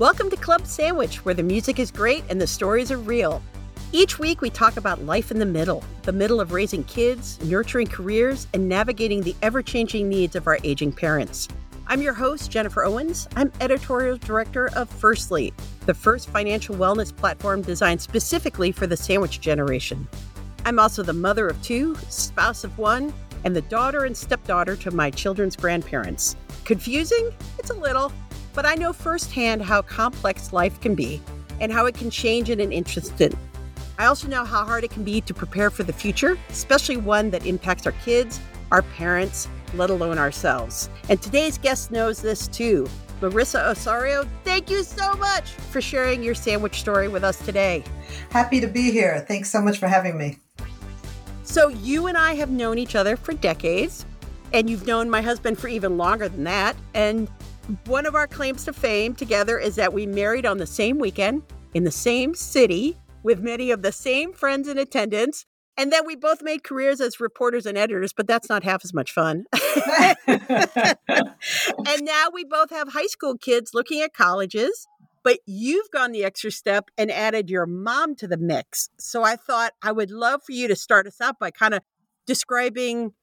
Welcome to Club Sandwich, where the music is great and the stories are real. Each week, we talk about life in the middle the middle of raising kids, nurturing careers, and navigating the ever changing needs of our aging parents. I'm your host, Jennifer Owens. I'm editorial director of Firstly, the first financial wellness platform designed specifically for the sandwich generation. I'm also the mother of two, spouse of one, and the daughter and stepdaughter to my children's grandparents. Confusing? It's a little, but I know firsthand how complex life can be and how it can change in an instant. I also know how hard it can be to prepare for the future, especially one that impacts our kids, our parents, let alone ourselves. And today's guest knows this too. Larissa Osorio, thank you so much for sharing your sandwich story with us today. Happy to be here. Thanks so much for having me. So, you and I have known each other for decades, and you've known my husband for even longer than that. And one of our claims to fame together is that we married on the same weekend in the same city with many of the same friends in attendance. And then we both made careers as reporters and editors, but that's not half as much fun. and now we both have high school kids looking at colleges, but you've gone the extra step and added your mom to the mix. So I thought I would love for you to start us out by kind of describing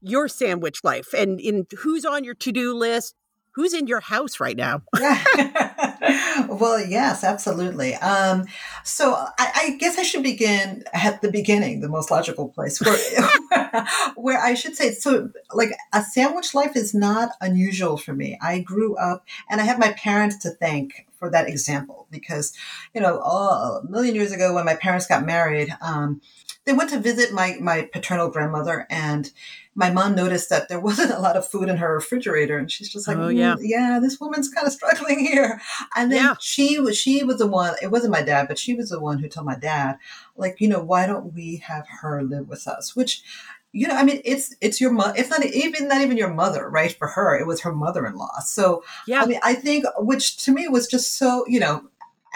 your sandwich life and in who's on your to-do list, who's in your house right now? well, yes, absolutely. Um, so I, I, guess I should begin at the beginning, the most logical place where, where I should say, so like a sandwich life is not unusual for me. I grew up and I have my parents to thank for that example because, you know, oh, a million years ago when my parents got married, um, they went to visit my, my paternal grandmother and my mom noticed that there wasn't a lot of food in her refrigerator, and she's just like, oh, yeah. Mm, yeah, this woman's kind of struggling here. And then yeah. she was she was the one. It wasn't my dad, but she was the one who told my dad, like, you know, why don't we have her live with us? Which you know, I mean, it's it's your mother. It's not even not even your mother, right? For her, it was her mother-in-law. So, yeah, I mean, I think which to me was just so, you know,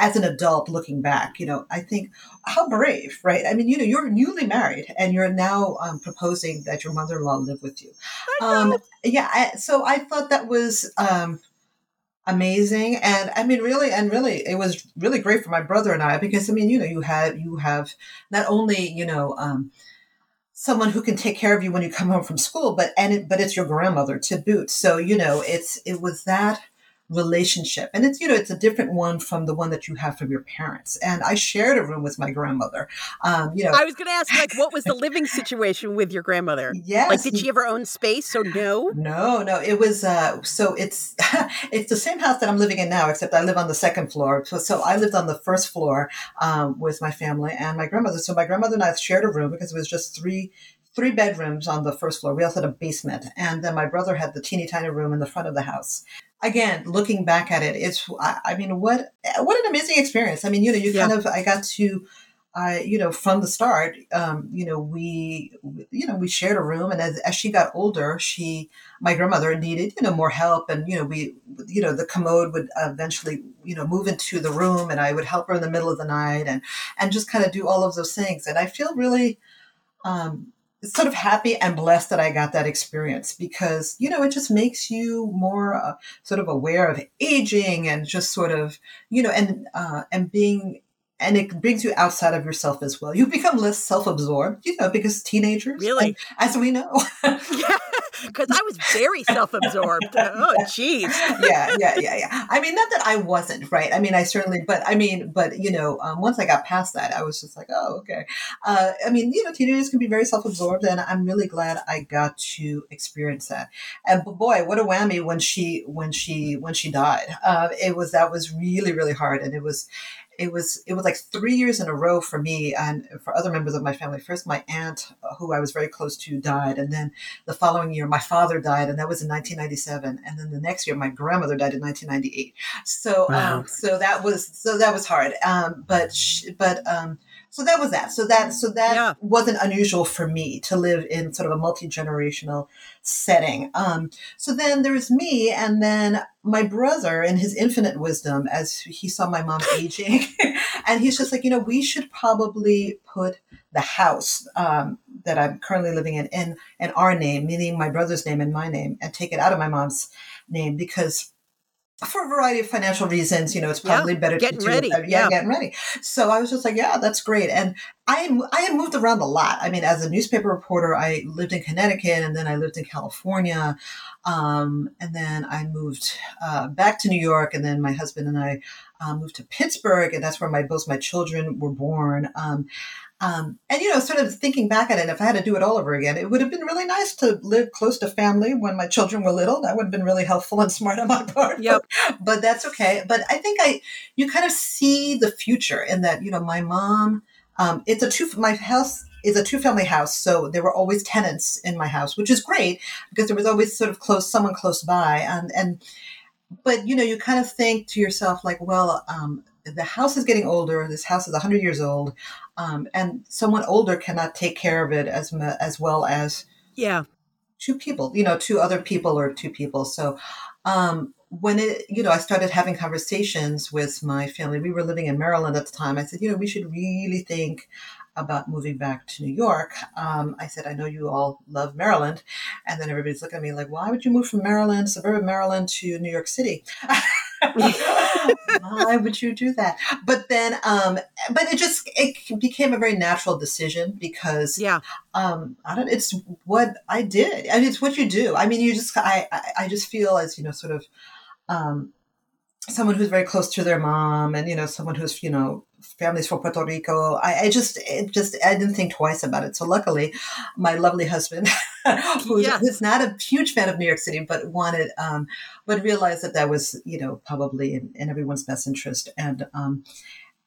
as an adult looking back, you know, I think how brave, right? I mean, you know, you're newly married and you're now um, proposing that your mother-in-law live with you. Um, yeah, I, so I thought that was um, amazing, and I mean, really, and really, it was really great for my brother and I because I mean, you know, you have you have not only you know um, someone who can take care of you when you come home from school, but and it, but it's your grandmother to boot. So you know, it's it was that relationship. And it's, you know, it's a different one from the one that you have from your parents. And I shared a room with my grandmother. Um, you know, I was going to ask, like, what was the living situation with your grandmother? Yes. Like, did she have her own space? So no? No, no. It was, uh, so it's, it's the same house that I'm living in now, except I live on the second floor. So, so I lived on the first floor, um, with my family and my grandmother. So my grandmother and I shared a room because it was just three three bedrooms on the first floor. We also had a basement. And then my brother had the teeny tiny room in the front of the house again, looking back at it, it's, I, mean, what, what an amazing experience. I mean, you know, you yeah. kind of, I got to, I, you know, from the start, um, you know, we, you know, we shared a room, and as, as she got older, she, my grandmother needed, you know, more help, and you know, we, you know, the commode would eventually, you know, move into the room, and I would help her in the middle of the night, and and just kind of do all of those things, and I feel really, um, sort of happy and blessed that I got that experience because, you know, it just makes you more uh, sort of aware of aging and just sort of, you know, and, uh, and being and it brings you outside of yourself as well. You become less self-absorbed, you know, because teenagers, really, as we know, yeah, because I was very self-absorbed. oh, jeez. yeah, yeah, yeah, yeah. I mean, not that I wasn't, right? I mean, I certainly, but I mean, but you know, um, once I got past that, I was just like, oh, okay. Uh, I mean, you know, teenagers can be very self-absorbed, and I'm really glad I got to experience that. And boy, what a whammy when she when she when she died. Uh, it was that was really really hard, and it was it was it was like three years in a row for me and for other members of my family. First, my aunt, who I was very close to, died, and then the following year, my father died, and that was in 1997. And then the next year, my grandmother died in 1998. So, um, wow. um, so that was so that was hard. Um, but but um, so that was that. So that so that yeah. wasn't unusual for me to live in sort of a multi generational setting. Um, so then there's me, and then my brother, in his infinite wisdom, as he saw my mom aging, and he's just like, you know, we should probably put the house um, that I'm currently living in in in our name, meaning my brother's name and my name, and take it out of my mom's name because for a variety of financial reasons, you know, it's probably yeah, better getting to do ready. It, yeah, yeah, getting ready. So I was just like, yeah, that's great. And I I had moved around a lot. I mean, as a newspaper reporter, I lived in Connecticut, and then I lived in California, um, and then I moved uh, back to New York, and then my husband and I uh, moved to Pittsburgh, and that's where my both my children were born. Um, um, and you know, sort of thinking back at it, if I had to do it all over again, it would have been really nice to live close to family when my children were little. That would have been really helpful and smart on my part. Yep. But, but that's okay. But I think I, you kind of see the future in that. You know, my mom. Um, it's a two. My house is a two family house, so there were always tenants in my house, which is great because there was always sort of close someone close by, and and. But you know, you kind of think to yourself like, well, um, the house is getting older. This house is 100 years old, um, and someone older cannot take care of it as as well as yeah two people. You know, two other people or two people. So um, when it, you know, I started having conversations with my family. We were living in Maryland at the time. I said, you know, we should really think about moving back to New York. Um, I said, I know you all love Maryland. And then everybody's looking at me like, why would you move from Maryland, suburban Maryland, to New York City? why would you do that? But then um but it just it became a very natural decision because yeah. um i don't it's what i did. And it's what you do. I mean you just i i just feel as you know sort of um someone who's very close to their mom and you know someone who's you know families from puerto rico. I, I just it just i didn't think twice about it. So luckily my lovely husband who's, yes. who's, not a huge fan of new york city but wanted um but realized that that was you know probably in, in everyone's best interest and um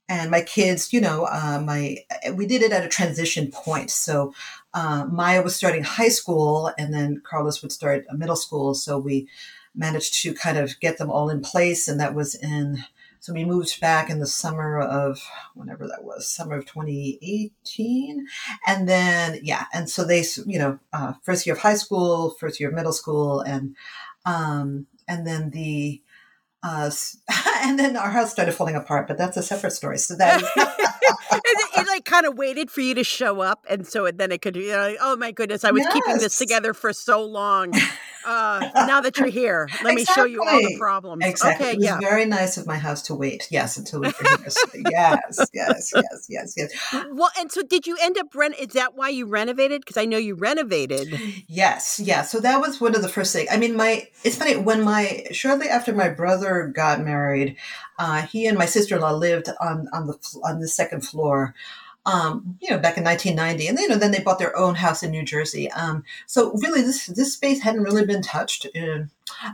and my kids you know uh, my we did it at a transition point so uh, maya was starting high school and then carlos would start middle school so we managed to kind of get them all in place. And that was in, so we moved back in the summer of whenever that was, summer of 2018. And then, yeah. And so they, you know, uh, first year of high school, first year of middle school, and, um, and then the, uh, and then our house started falling apart, but that's a separate story. So that is. it, it, like kind of waited for you to show up, and so it, then it could. You know, like, oh my goodness, I was yes. keeping this together for so long. Uh, now that you're here, let exactly. me show you all the problems. Exactly. Okay, it was yeah. very nice of my house to wait. Yes, until we were here. So yes, yes, yes, yes, yes. Well, and so did you end up rent? Is that why you renovated? Because I know you renovated. Yes, yeah. So that was one of the first things. I mean, my it's funny when my shortly after my brother got married, uh, he and my sister in law lived on on the on the second floor um, you know, back in 1990, and you know, then they bought their own house in New Jersey. Um, so really, this this space hadn't really been touched in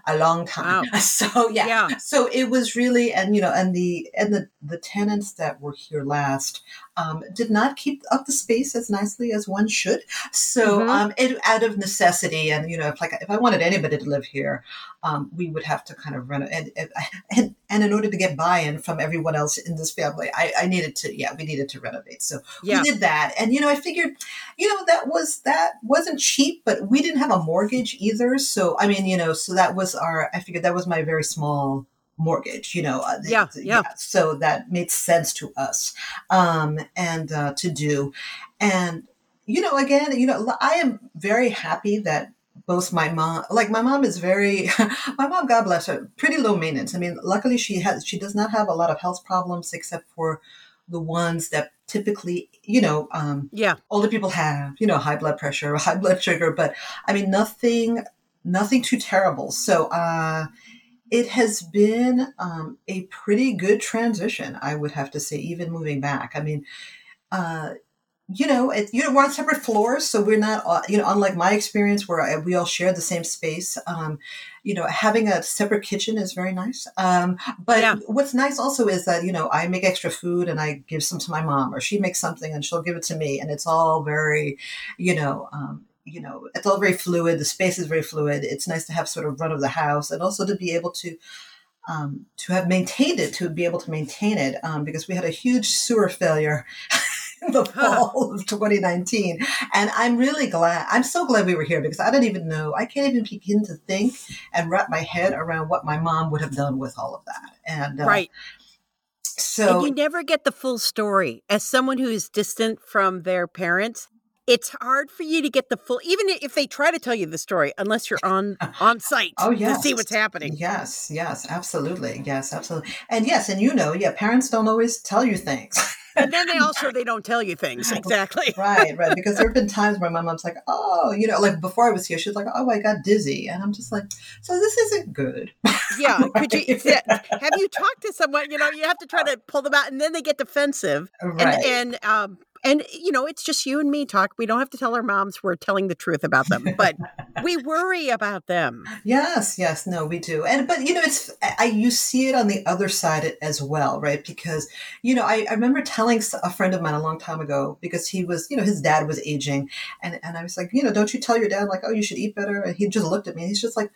a long time. Wow. So yeah. yeah, so it was really, and you know, and the and the the tenants that were here last um, did not keep up the space as nicely as one should. So mm-hmm. um, it out of necessity, and you know, if like if I wanted anybody to live here, um, we would have to kind of run and, and and in order to get buy-in from everyone else in this family, I, I needed to yeah we needed to renovate. So yeah. we did that, and you know I figured, you know that was that wasn't cheap, but we didn't have a mortgage either. So I mean you know so that was our I figured that was my very small mortgage you know uh, yeah, yeah, yeah so that made sense to us um and uh, to do. And you know again you know i am very happy that both my mom like my mom is very my mom god bless her pretty low maintenance. I mean luckily she has she does not have a lot of health problems except for the ones that typically you know um yeah. older people have you know high blood pressure high blood sugar but i mean nothing nothing too terrible so uh it has been um, a pretty good transition i would have to say even moving back i mean uh, you know, it, you know, we're on separate floors, so we're not, uh, you know, unlike my experience where I, we all share the same space. Um, you know, having a separate kitchen is very nice. Um, but yeah. what's nice also is that you know I make extra food and I give some to my mom, or she makes something and she'll give it to me, and it's all very, you know. Um, you know, it's all very fluid. The space is very fluid. It's nice to have sort of run of the house, and also to be able to um, to have maintained it, to be able to maintain it, um, because we had a huge sewer failure in the fall of 2019. And I'm really glad. I'm so glad we were here because I don't even know. I can't even begin to think and wrap my head around what my mom would have done with all of that. And uh, right. So and you never get the full story. As someone who is distant from their parents, it's hard for you to get the full even if they try to tell you the story unless you're on on site oh yes to see what's happening. Yes yes absolutely yes absolutely. And yes and you know yeah parents don't always tell you things. And then they also they don't tell you things exactly. right right because there have been times where my mom's like oh you know like before i was here she was like oh i got dizzy and i'm just like so this isn't good. Yeah right? could you have you talked to someone you know you have to try to pull them out and then they get defensive right. and and um and you know it's just you and me talk we don't have to tell our moms we're telling the truth about them but we worry about them yes yes no we do and but you know it's i you see it on the other side as well right because you know i, I remember telling a friend of mine a long time ago because he was you know his dad was aging and and i was like you know don't you tell your dad like oh you should eat better and he just looked at me and he's just like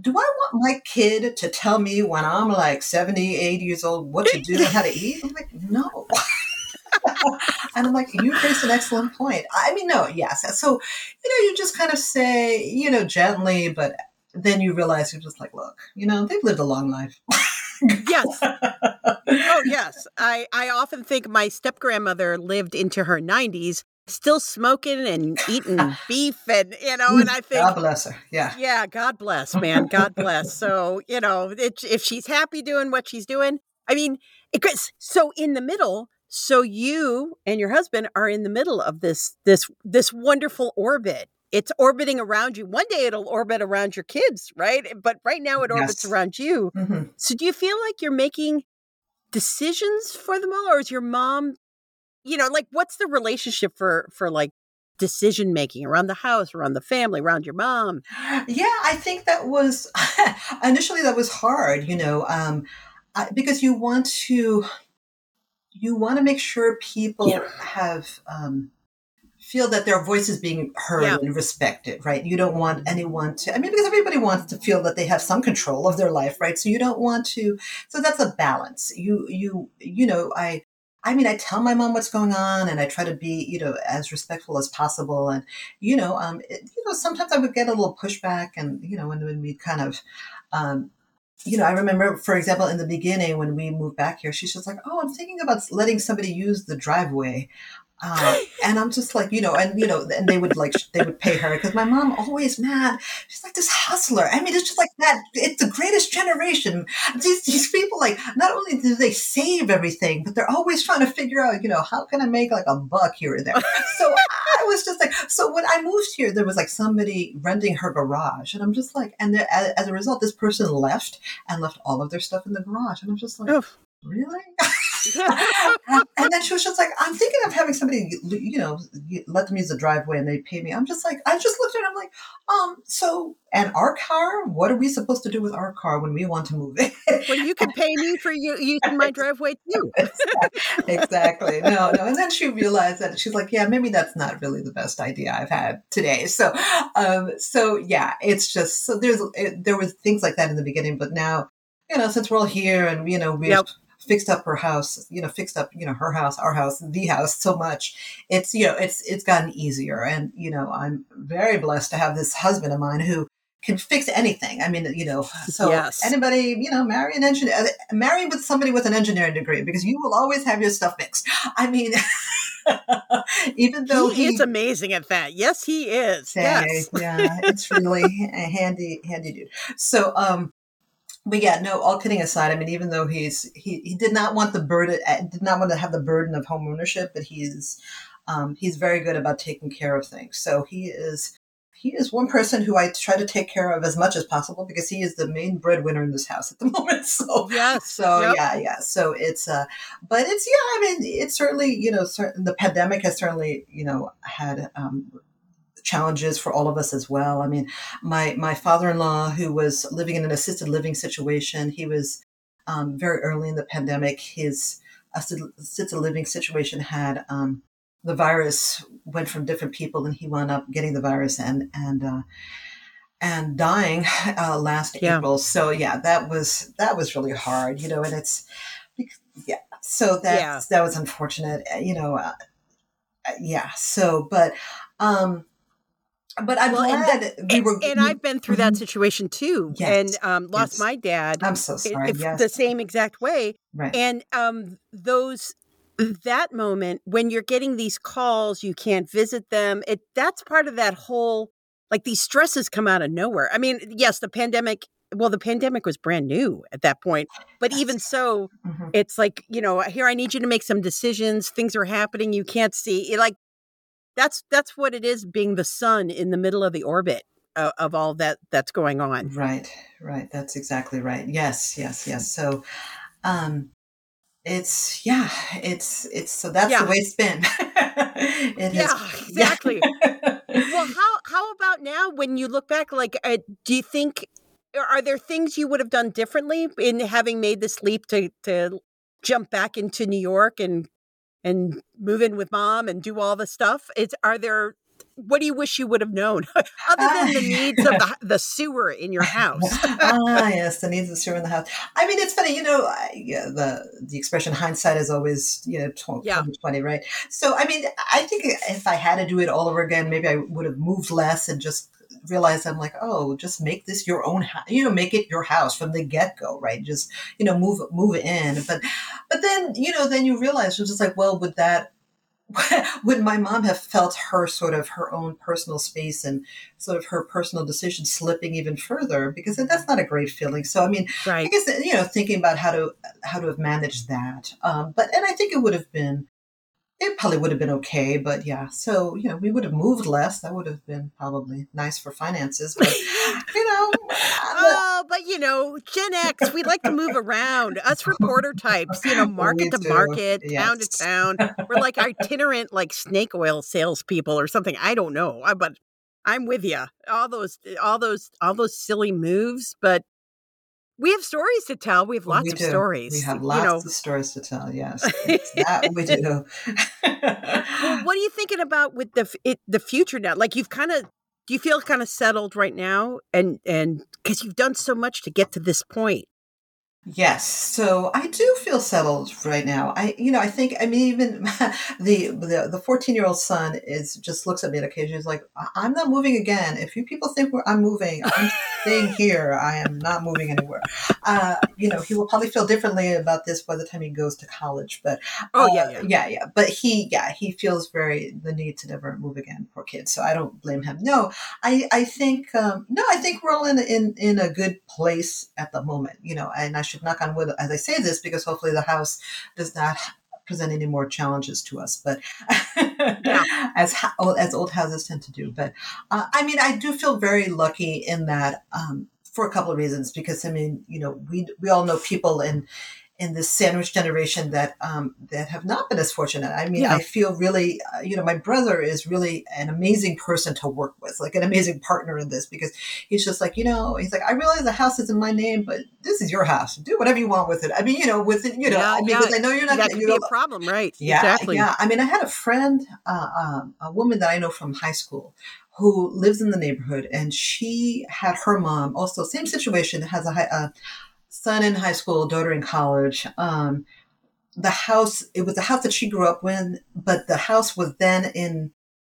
do I want my kid to tell me when I'm like 70, 80 years old what to do and how to eat? I'm like, no. and I'm like, you raised an excellent point. I mean, no, yes. So, you know, you just kind of say, you know, gently, but then you realize you're just like, look, you know, they've lived a long life. yes. Oh, yes. I, I often think my step grandmother lived into her 90s still smoking and eating beef and you know and i think god bless her yeah yeah god bless man god bless so you know it, if she's happy doing what she's doing i mean it, so in the middle so you and your husband are in the middle of this this this wonderful orbit. It's orbiting around you. One day it'll orbit around your kids, right? But right now it orbits yes. around you. Mm-hmm. So do you feel like you're making decisions for them all or is your mom you know, like what's the relationship for for like decision making around the house, around the family, around your mom? Yeah, I think that was initially that was hard, you know, um, I, because you want to you want to make sure people yeah. have um, feel that their voice is being heard yeah. and respected, right? You don't want anyone to. I mean, because everybody wants to feel that they have some control of their life, right? So you don't want to. So that's a balance. You you you know I. I mean, I tell my mom what's going on, and I try to be, you know, as respectful as possible. And you know, um, it, you know, sometimes I would get a little pushback, and you know, when when we kind of, um, you know, I remember, for example, in the beginning when we moved back here, she's just like, "Oh, I'm thinking about letting somebody use the driveway." Uh, and I'm just like, you know, and you know, and they would like they would pay her because my mom always, mad. she's like this hustler. I mean, it's just like that. It's the greatest generation. These these people, like, not only do they save everything, but they're always trying to figure out, you know, how can I make like a buck here or there. So I was just like, so when I moved here, there was like somebody renting her garage, and I'm just like, and as, as a result, this person left and left all of their stuff in the garage, and I'm just like, Oof. really. and then she was just like, I'm thinking of having somebody, you know, let them use the driveway and they pay me. I'm just like, I just looked at it. I'm like, um, so, and our car, what are we supposed to do with our car when we want to move it? well, you can pay me for you using my driveway too. exactly. No, no. And then she realized that she's like, yeah, maybe that's not really the best idea I've had today. So, um, so yeah, it's just, so there's, it, there was things like that in the beginning, but now, you know, since we're all here and, you know, we've, yep fixed up her house, you know, fixed up, you know, her house, our house, the house so much. It's, you know, it's, it's gotten easier. And, you know, I'm very blessed to have this husband of mine who can fix anything. I mean, you know, so yes. anybody, you know, marry an engineer, uh, marry with somebody with an engineering degree because you will always have your stuff fixed. I mean, even though he, he, is amazing at that. Yes, he is. Say, yes. yeah, it's really a handy, handy dude. So, um, but yeah, no. All kidding aside, I mean, even though he's he, he did not want the burden, uh, did not want to have the burden of home ownership, but he's um, he's very good about taking care of things. So he is he is one person who I try to take care of as much as possible because he is the main breadwinner in this house at the moment. So yes, so yep. yeah, yeah. So it's uh, but it's yeah. I mean, it's certainly you know, certain, the pandemic has certainly you know had um, challenges for all of us as well. I mean, my my father-in-law, who was living in an assisted living situation, he was um, very early in the pandemic. His assisted living situation had um, the virus went from different people, and he wound up getting the virus and and uh, and dying uh, last yeah. April. So yeah, that was that was really hard, you know. And it's yeah, so that yeah. that was unfortunate, uh, you know. Uh, uh, yeah. So, but um, but I'm well, glad and, we were. And, I've been through that mm-hmm. situation too, yes. and um, lost yes. my dad. I'm so sorry. If, yes. The same exact way, right? And um, those that moment when you're getting these calls, you can't visit them. It that's part of that whole like these stresses come out of nowhere. I mean, yes, the pandemic well, the pandemic was brand new at that point. But even so, mm-hmm. it's like, you know, here I need you to make some decisions. Things are happening you can't see. It, like that's that's what it is being the sun in the middle of the orbit of, of all that that's going on. Right. Right. That's exactly right. Yes, yes, yes. So um it's yeah, it's it's so that's yeah. the way it's been. it yeah, has, exactly. well, how how about now when you look back? Like, uh, do you think are there things you would have done differently in having made this leap to to jump back into New York and and move in with mom and do all the stuff? It's are there what do you wish you would have known other than the needs of the, the sewer in your house? ah, yes, the needs of the sewer in the house. I mean, it's funny, you know, I, yeah, the the expression hindsight is always, you know, 20, yeah. 20, right? So, I mean, I think if I had to do it all over again, maybe I would have moved less and just realized I'm like, oh, just make this your own, house. you know, make it your house from the get go, right? Just you know, move move in. But but then you know, then you realize you're just like, well, would that would my mom have felt her sort of her own personal space and sort of her personal decision slipping even further because that's not a great feeling so i mean right. i guess you know thinking about how to how to have managed that um, but and i think it would have been it probably would have been okay, but yeah. So you know, we would have moved less. That would have been probably nice for finances, but you know. oh, but you know, Gen X, we like to move around. Us reporter types, you know, market to market, yes. town to town. We're like itinerant, like snake oil salespeople or something. I don't know, but I'm with you. All those, all those, all those silly moves, but we have stories to tell. We have lots we of stories. We have lots you know. of stories to tell. Yes, that we do. well, what are you thinking about with the it, the future now? Like you've kind of do you feel kind of settled right now, and and because you've done so much to get to this point. Yes, so I do feel settled right now. I, you know, I think I mean even the the the fourteen year old son is just looks at me on occasion. He's like, "I'm not moving again. If you people think I'm moving, I'm staying here. I am not moving anywhere." Uh, you know, he will probably feel differently about this by the time he goes to college. But oh uh, yeah, yeah, yeah, yeah. But he, yeah, he feels very the need to never move again. Poor kid. So I don't blame him. No, I I think um, no, I think we're all in in in a good place at the moment. You know, and I should knock on wood as I say this because hopefully the house does not present any more challenges to us, but yeah. as as old houses tend to do. But uh, I mean, I do feel very lucky in that um, for a couple of reasons. Because I mean, you know, we we all know people in in this sandwich generation that um, that have not been as fortunate. I mean, yeah. I feel really, uh, you know, my brother is really an amazing person to work with, like an amazing partner in this because he's just like, you know, he's like, I realize the house is in my name, but this is your house. Do whatever you want with it. I mean, you know, with it, you know, yeah, because yeah. I know you're not. That could you know, be a problem, right? Yeah, exactly. Yeah, I mean, I had a friend, uh, um, a woman that I know from high school who lives in the neighborhood and she had her mom also same situation has a, high, uh, son in high school, daughter in college. Um, the house, it was the house that she grew up in, but the house was then in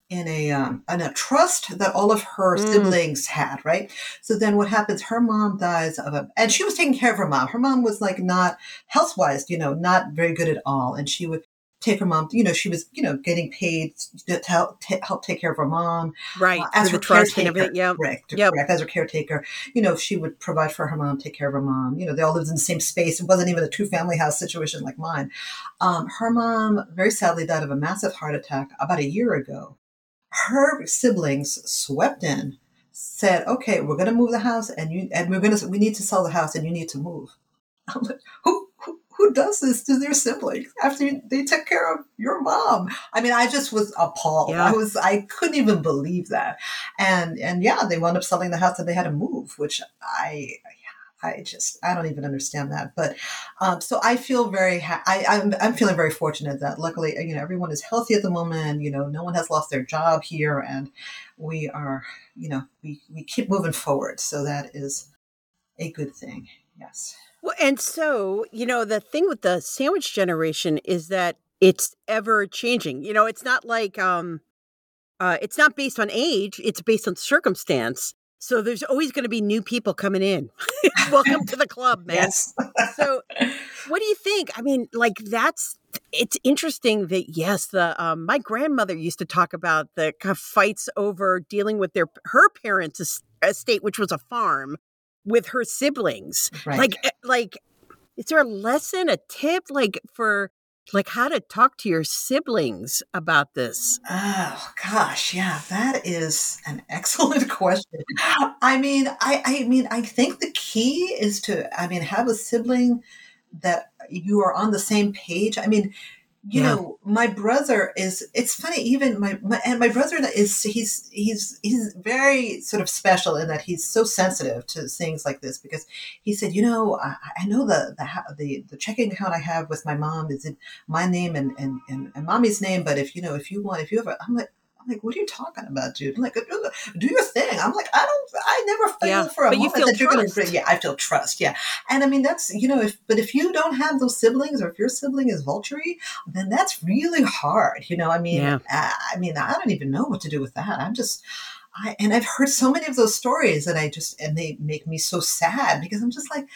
in a um, in a trust that all of her mm. siblings had, right? So then what happens? Her mom dies of a, and she was taking care of her mom. Her mom was like not health wise, you know, not very good at all, and she would take her mom. You know, she was you know getting paid to help, to help take care of her mom, right? Uh, as her caretaker, yeah, correct, yep. correct. As her caretaker, you know, she would provide for her mom, take care of her mom. You know, they all lived in the same space. It wasn't even a two family house situation like mine. Um, her mom very sadly died of a massive heart attack about a year ago. Her siblings swept in, said, "Okay, we're going to move the house, and you and we're going to we need to sell the house, and you need to move." I'm like, who who does this to their siblings after they took care of your mom? I mean, I just was appalled. Yeah. I was, I couldn't even believe that. And, and yeah, they wound up selling the house and they had to move, which I, I just I don't even understand that. But um, so I feel very ha- I I'm, I'm feeling very fortunate that luckily you know everyone is healthy at the moment. You know no one has lost their job here, and we are you know we we keep moving forward. So that is a good thing. Yes. Well, and so, you know, the thing with the sandwich generation is that it's ever changing. You know, it's not like um uh it's not based on age, it's based on circumstance. So there's always going to be new people coming in. Welcome to the club, man. Yes. so what do you think? I mean, like that's it's interesting that yes, the um, my grandmother used to talk about the kind of fights over dealing with their her parents' estate, which was a farm, with her siblings. Right. Like, eh, like, is there a lesson, a tip, like for like how to talk to your siblings about this? Oh gosh, yeah, that is an excellent question. I mean, I, I mean, I think the key is to, I mean, have a sibling that you are on the same page. I mean, you Yeah. know, my brother is. It's funny, even my, my and my brother is. He's he's he's very sort of special in that he's so sensitive to things like this because he said, you know, I, I know the the the the checking account I have with my mom is in my name and and and, and mommy's name, but if you know, if you want, if you ever, I'm like. I'm like, what are you talking about, dude? I'm like, do, do your thing. I'm like, I don't, I never feel Yeah, for a but you moment feel that you're going to, yeah, I feel trust, yeah. And I mean, that's, you know, if, but if you don't have those siblings or if your sibling is vulture then that's really hard. You know, I mean, Yeah. I, I mean, I don't even know what to do with that. I'm just, I, and I've heard so many of those stories that I just, and they make me so sad because I'm just like,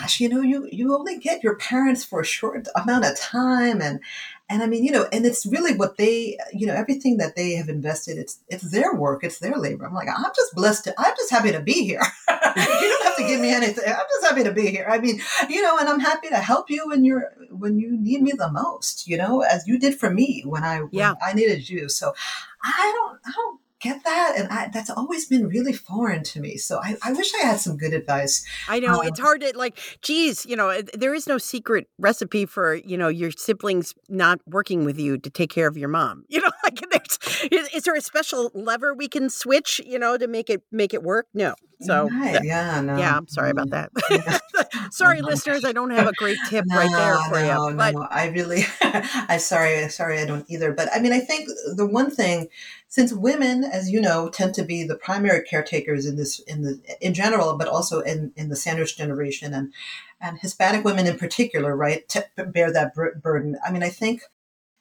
gosh, you know, you, you only get your parents for a short amount of time. And, and I mean, you know, and it's really what they, you know, everything that they have invested, it's, it's their work, it's their labor. I'm like, I'm just blessed to, I'm just happy to be here. you don't have to give me anything. I'm just happy to be here. I mean, you know, and I'm happy to help you when you're when you need me the most, you know, as you did for me when I when Yeah. I needed you. So I don't I don't get that and I that's always been really foreign to me. So I, I wish I had some good advice. I know Um, it's hard to like, geez, you know, there is no secret recipe for, you know, your siblings not working with you to take care of your mom. You know, like is, is there a special lever we can switch, you know, to make it, make it work? No. So right, yeah, no. yeah, I'm sorry about that. yeah. Uh-huh. sorry, no. listeners. I don't have a great tip right there for no, you, but no, I really, I'm sorry, sorry, I don't either. But I mean, I think the one thing, since women, as you know, tend to be the primary caretakers in this, in the, in general, but also in in the sandwich generation and and Hispanic women in particular, right, to bear that bur- burden. I mean, I think,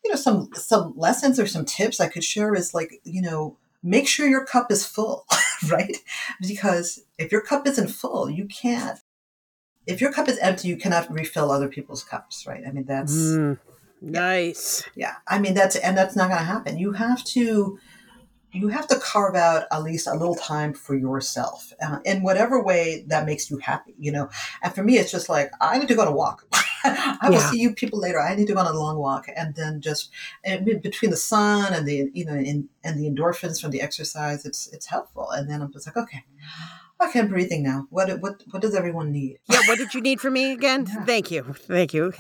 you know, some some lessons or some tips I could share is like, you know, make sure your cup is full, right? Because if your cup isn't full, you can't if your cup is empty, you cannot refill other people's cups, right? I mean, that's Mm, nice. yeah. I mean, that's and that's not going to happen. You have to you have to carve out at least a little time for yourself uh, in whatever way that makes you happy, you know. And for me, it's just like I need to go to walk. I will Yeah. see you people later. I need to go on a long walk, and then just and between the sun and the you know in, and the endorphins from the exercise, it's it's helpful. And then I'm just like, okay, okay, I'm breathing now. What what what does everyone need? Yeah. What did you need from me again? Yeah. Thank you. Thank you.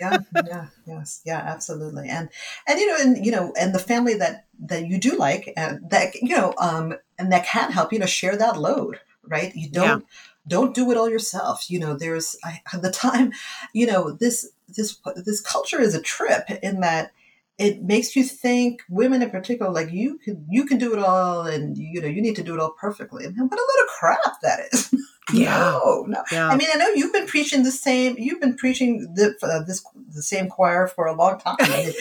yeah, yeah, yes, yeah, absolutely. And and you know, and you know, and the family that that you do like, and that you know, um, and that can help, you know, share that load, right? You don't don't do it all yourself. You know, there's I, the time, you know, this this this culture is a trip in that it makes you think women in particular like you can you can do it all and you know you need to do it all perfectly and what a load of crap that is Yeah. no no Yeah. I mean, I know you've been preaching the same. You've been preaching the, uh, this the same choir for a long time.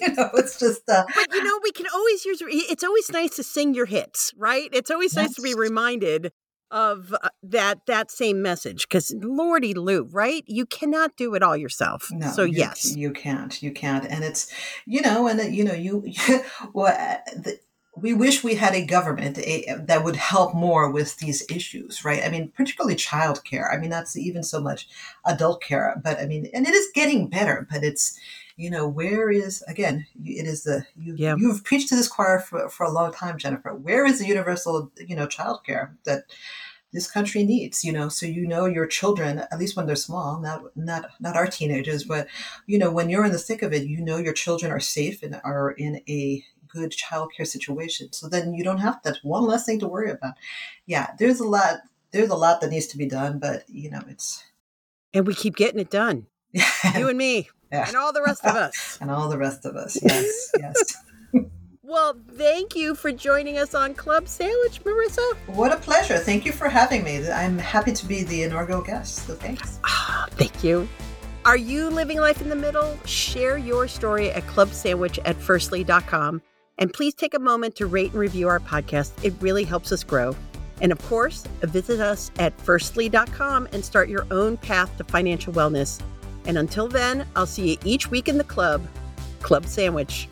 You know, it's just uh, But you know, we can always use. It's always nice to sing your hits, right? It's always nice to be reminded of uh, that that same message. Because Lordy Lou, right? You cannot do it all yourself. no. so you, yes, you can't. You can't. And it's you know, and you know, you well, uh, the, we wish we had a government a, that would help more with these issues, right? I mean, particularly childcare. I mean, that's even so much adult care, but I mean, and it is getting better, but it's you know where is again it is the you Yeah. you've preached to this choir for, for a long time jennifer where is the universal you know childcare that this country needs you know so you know your children at least when they're small not not not our teenagers but you know when you're in the thick of it you know your children are safe and are in a good childcare situation so then you don't have that one less thing to worry about yeah there's a lot there's a lot that needs to be done but you know it's and we keep getting it done. You and me, Yeah. and all the rest of us. and all the rest of us yes yes Well, thank you for joining us on Club Sandwich, Marissa. what a pleasure thank you for having me i'm happy to be the inaugural guest so thanks Ah, thank you. Are you living life in the middle? Share your story at clubsandwich at firstly.com. And please take a moment to rate and review our podcast. It really helps us grow. And of course, visit us at firstly.com and start your own path to financial wellness. And until then, I'll see you each week in the club. Club Sandwich.